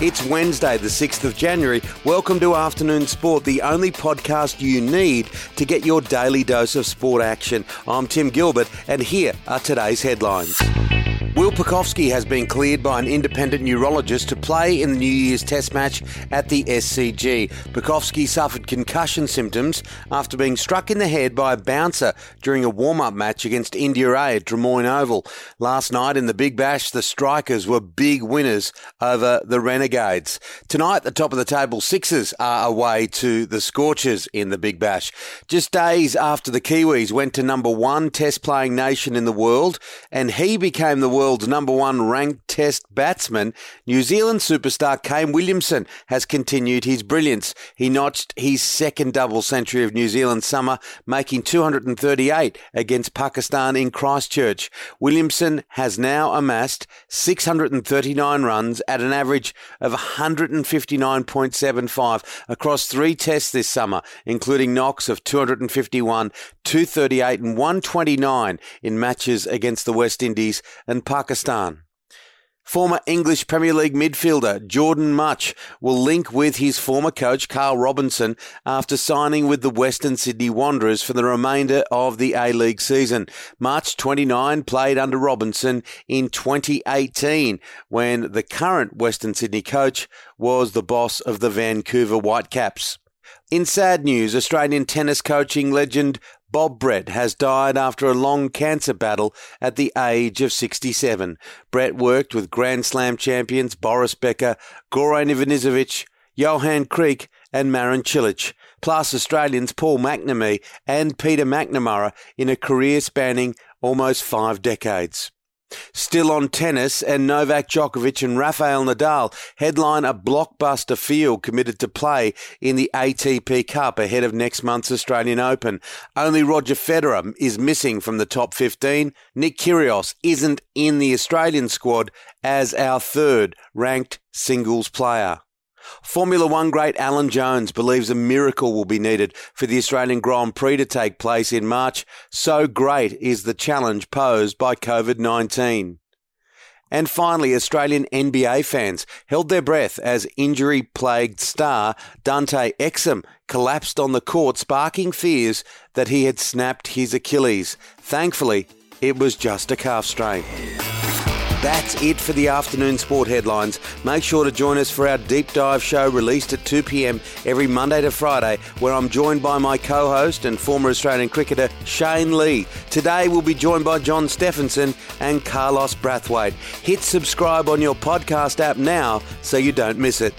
It's Wednesday, the 6th of January. Welcome to Afternoon Sport, the only podcast you need to get your daily dose of sport action. I'm Tim Gilbert, and here are today's headlines. Will Pucovski has been cleared by an independent neurologist to play in the New Year's Test match at the SCG. Pucovski suffered concussion symptoms after being struck in the head by a bouncer during a warm-up match against India A at Drummoyne Oval. Last night in the Big Bash, the Strikers were big winners over the Renegades. Tonight, the top of the table Sixers are away to the Scorchers in the Big Bash. Just days after the Kiwis went to number one Test playing nation in the world, and he became the world world's number one ranked test batsman, New Zealand superstar Kane Williamson has continued his brilliance. He notched his second double century of New Zealand summer, making 238 against Pakistan in Christchurch. Williamson has now amassed 639 runs at an average of 159.75 across three tests this summer, including knocks of 251, 238 and 129 in matches against the West Indies and Pakistan. Former English Premier League midfielder Jordan Mutch will link with his former coach Carl Robinson after signing with the Western Sydney Wanderers for the remainder of the A League season. Mutch, 29, played under Robinson in 2018 when the current Western Sydney coach was the boss of the Vancouver Whitecaps. In sad news, Australian tennis coaching legend Bob Brett has died after a long cancer battle at the age of 67. Brett worked with Grand Slam champions Boris Becker, Goran Ivanisevic, Johan Kriek, and Marin Cilic, plus Australians Paul McNamee and Peter McNamara in a career spanning almost five decades. Still on tennis, and Novak Djokovic and Rafael Nadal headline a blockbuster field committed to play in the ATP Cup ahead of next month's Australian Open. Only Roger Federer is missing from the top 15. Nick Kyrgios isn't in the Australian squad as our third ranked singles player. Formula One great Alan Jones believes a miracle will be needed for the Australian Grand Prix to take place in March. So great is the challenge posed by COVID 19. And finally, Australian NBA fans held their breath as injury plagued star Dante Exum collapsed on the court, sparking fears that he had snapped his Achilles. Thankfully, it was just a calf strain. That's it for the afternoon sport headlines. Make sure to join us for our deep dive show released at 2 p.m. every Monday to Friday, where I'm joined by my co host and former Australian cricketer Shane Lee. Today we'll be joined by John Stephenson and Carlos Brathwaite. Hit subscribe on your podcast app now so you don't miss it.